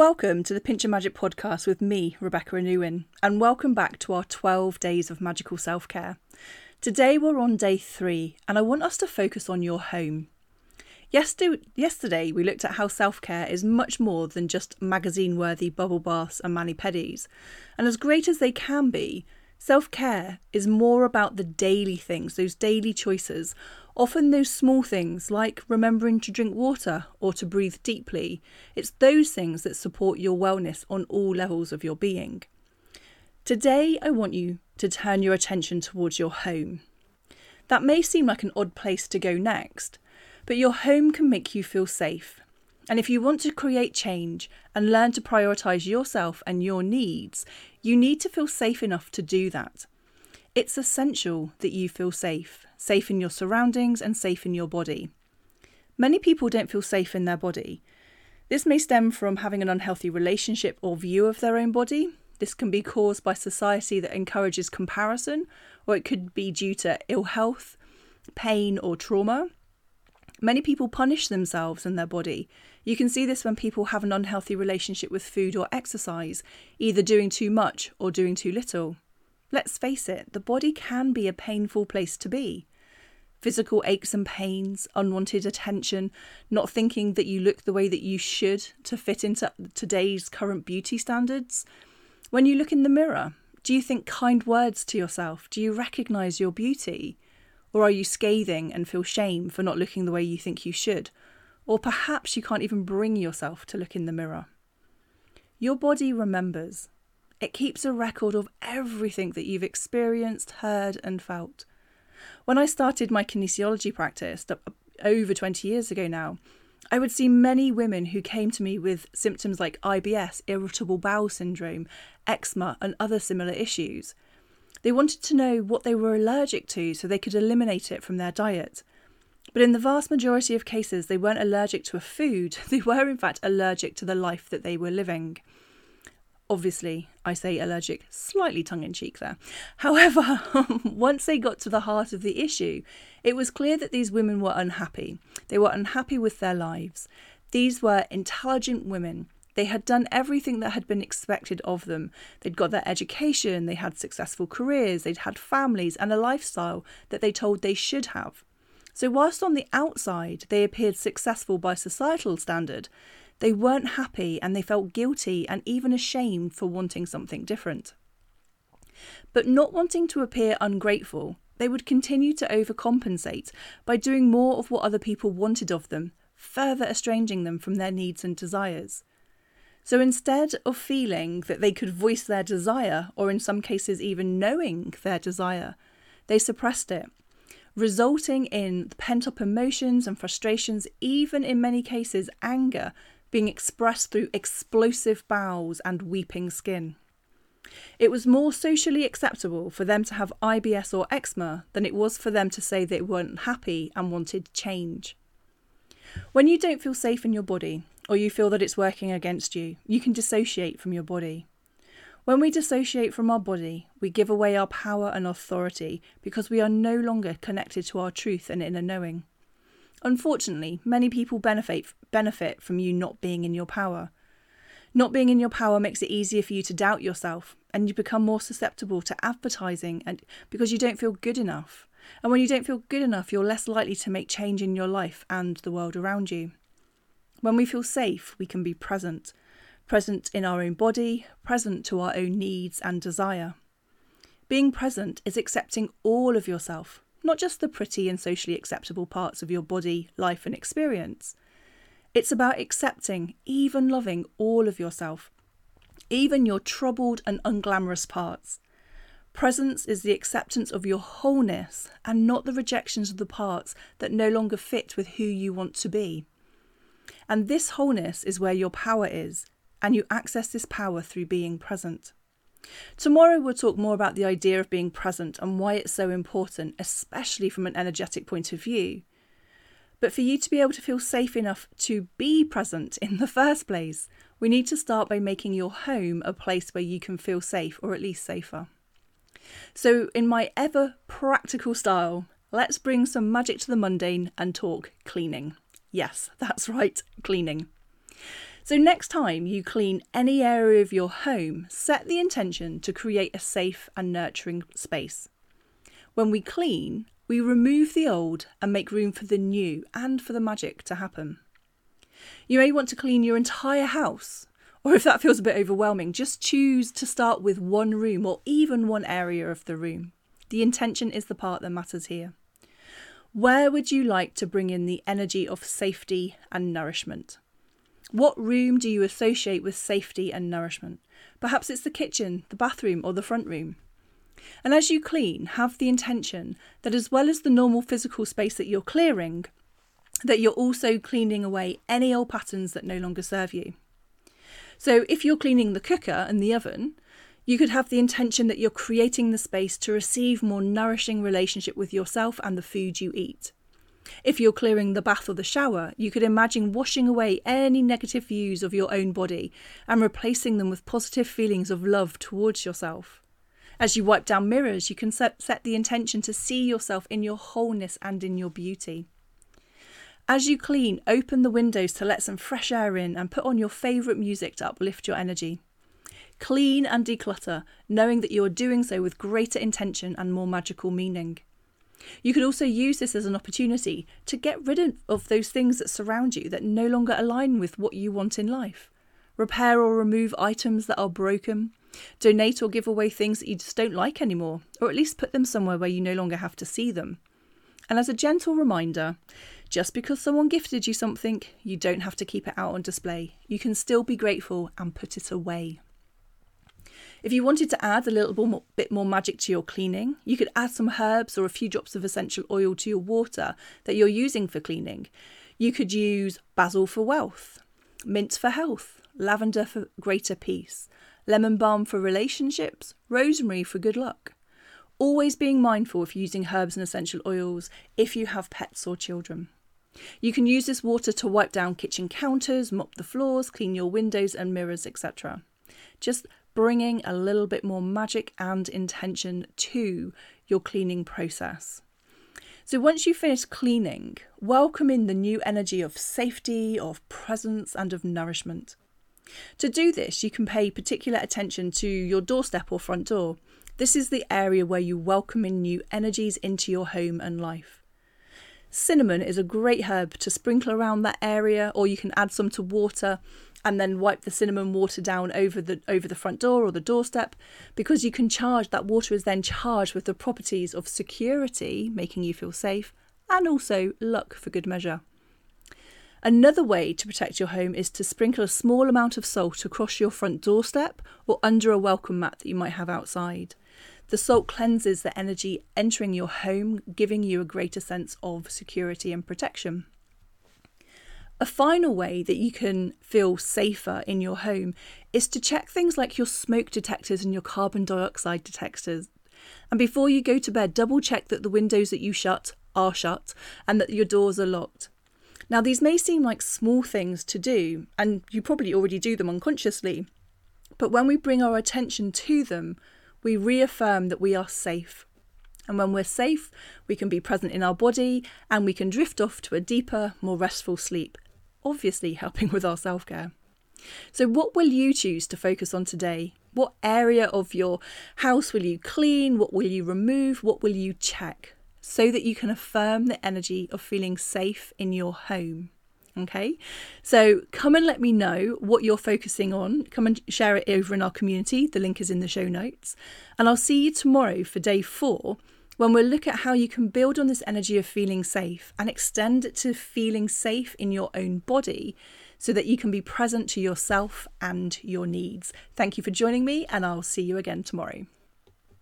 Welcome to the Pinch of Magic podcast with me, Rebecca Anuin, and welcome back to our 12 days of magical self care. Today we're on day three, and I want us to focus on your home. Yesterday, we looked at how self care is much more than just magazine worthy bubble baths and mani pedis. And as great as they can be, self care is more about the daily things, those daily choices, often those small things like remembering to drink water or to breathe deeply. It's those things that support your wellness on all levels of your being. Today, I want you to turn your attention towards your home. That may seem like an odd place to go next, but your home can make you feel safe. And if you want to create change and learn to prioritise yourself and your needs, you need to feel safe enough to do that. It's essential that you feel safe, safe in your surroundings and safe in your body. Many people don't feel safe in their body. This may stem from having an unhealthy relationship or view of their own body. This can be caused by society that encourages comparison, or it could be due to ill health, pain, or trauma. Many people punish themselves and their body. You can see this when people have an unhealthy relationship with food or exercise, either doing too much or doing too little. Let's face it, the body can be a painful place to be. Physical aches and pains, unwanted attention, not thinking that you look the way that you should to fit into today's current beauty standards. When you look in the mirror, do you think kind words to yourself? Do you recognise your beauty? Or are you scathing and feel shame for not looking the way you think you should? Or perhaps you can't even bring yourself to look in the mirror. Your body remembers. It keeps a record of everything that you've experienced, heard, and felt. When I started my kinesiology practice over 20 years ago now, I would see many women who came to me with symptoms like IBS, irritable bowel syndrome, eczema, and other similar issues. They wanted to know what they were allergic to so they could eliminate it from their diet. But in the vast majority of cases, they weren't allergic to a food, they were in fact allergic to the life that they were living. Obviously, I say allergic slightly tongue in cheek there. However, once they got to the heart of the issue, it was clear that these women were unhappy. They were unhappy with their lives. These were intelligent women they had done everything that had been expected of them. They'd got their education, they had successful careers, they'd had families and a lifestyle that they told they should have. So, whilst on the outside they appeared successful by societal standard, they weren't happy and they felt guilty and even ashamed for wanting something different. But not wanting to appear ungrateful, they would continue to overcompensate by doing more of what other people wanted of them, further estranging them from their needs and desires. So instead of feeling that they could voice their desire, or in some cases even knowing their desire, they suppressed it, resulting in pent up emotions and frustrations, even in many cases anger, being expressed through explosive bowels and weeping skin. It was more socially acceptable for them to have IBS or eczema than it was for them to say they weren't happy and wanted change. When you don't feel safe in your body, or you feel that it's working against you, you can dissociate from your body. When we dissociate from our body, we give away our power and authority because we are no longer connected to our truth and inner knowing. Unfortunately, many people benefit benefit from you not being in your power. Not being in your power makes it easier for you to doubt yourself and you become more susceptible to advertising and because you don't feel good enough. And when you don't feel good enough, you're less likely to make change in your life and the world around you. When we feel safe, we can be present, present in our own body, present to our own needs and desire. Being present is accepting all of yourself, not just the pretty and socially acceptable parts of your body, life, and experience. It's about accepting, even loving all of yourself, even your troubled and unglamorous parts. Presence is the acceptance of your wholeness and not the rejections of the parts that no longer fit with who you want to be. And this wholeness is where your power is, and you access this power through being present. Tomorrow, we'll talk more about the idea of being present and why it's so important, especially from an energetic point of view. But for you to be able to feel safe enough to be present in the first place, we need to start by making your home a place where you can feel safe or at least safer. So, in my ever practical style, let's bring some magic to the mundane and talk cleaning. Yes, that's right, cleaning. So, next time you clean any area of your home, set the intention to create a safe and nurturing space. When we clean, we remove the old and make room for the new and for the magic to happen. You may want to clean your entire house, or if that feels a bit overwhelming, just choose to start with one room or even one area of the room. The intention is the part that matters here. Where would you like to bring in the energy of safety and nourishment? What room do you associate with safety and nourishment? Perhaps it's the kitchen, the bathroom, or the front room. And as you clean, have the intention that as well as the normal physical space that you're clearing, that you're also cleaning away any old patterns that no longer serve you. So if you're cleaning the cooker and the oven, you could have the intention that you're creating the space to receive more nourishing relationship with yourself and the food you eat. If you're clearing the bath or the shower, you could imagine washing away any negative views of your own body and replacing them with positive feelings of love towards yourself. As you wipe down mirrors, you can set, set the intention to see yourself in your wholeness and in your beauty. As you clean, open the windows to let some fresh air in and put on your favourite music to uplift your energy. Clean and declutter, knowing that you are doing so with greater intention and more magical meaning. You could also use this as an opportunity to get rid of those things that surround you that no longer align with what you want in life. Repair or remove items that are broken. Donate or give away things that you just don't like anymore, or at least put them somewhere where you no longer have to see them. And as a gentle reminder, just because someone gifted you something, you don't have to keep it out on display. You can still be grateful and put it away. If you wanted to add a little bit more magic to your cleaning, you could add some herbs or a few drops of essential oil to your water that you're using for cleaning. You could use basil for wealth, mint for health, lavender for greater peace, lemon balm for relationships, rosemary for good luck. Always being mindful of using herbs and essential oils if you have pets or children. You can use this water to wipe down kitchen counters, mop the floors, clean your windows and mirrors, etc. Just bringing a little bit more magic and intention to your cleaning process. So, once you finish cleaning, welcome in the new energy of safety, of presence, and of nourishment. To do this, you can pay particular attention to your doorstep or front door. This is the area where you welcome in new energies into your home and life. Cinnamon is a great herb to sprinkle around that area, or you can add some to water and then wipe the cinnamon water down over the over the front door or the doorstep. Because you can charge that water is then charged with the properties of security making you feel safe and also luck for good measure. Another way to protect your home is to sprinkle a small amount of salt across your front doorstep or under a welcome mat that you might have outside. The salt cleanses the energy entering your home giving you a greater sense of security and protection a final way that you can feel safer in your home is to check things like your smoke detectors and your carbon dioxide detectors. And before you go to bed, double check that the windows that you shut are shut and that your doors are locked. Now, these may seem like small things to do, and you probably already do them unconsciously, but when we bring our attention to them, we reaffirm that we are safe. And when we're safe, we can be present in our body and we can drift off to a deeper, more restful sleep obviously helping with our self care. So, what will you choose to focus on today? What area of your house will you clean? What will you remove? What will you check? So that you can affirm the energy of feeling safe in your home. Okay, so come and let me know what you're focusing on. Come and share it over in our community. The link is in the show notes. And I'll see you tomorrow for day four when we'll look at how you can build on this energy of feeling safe and extend it to feeling safe in your own body so that you can be present to yourself and your needs. Thank you for joining me, and I'll see you again tomorrow.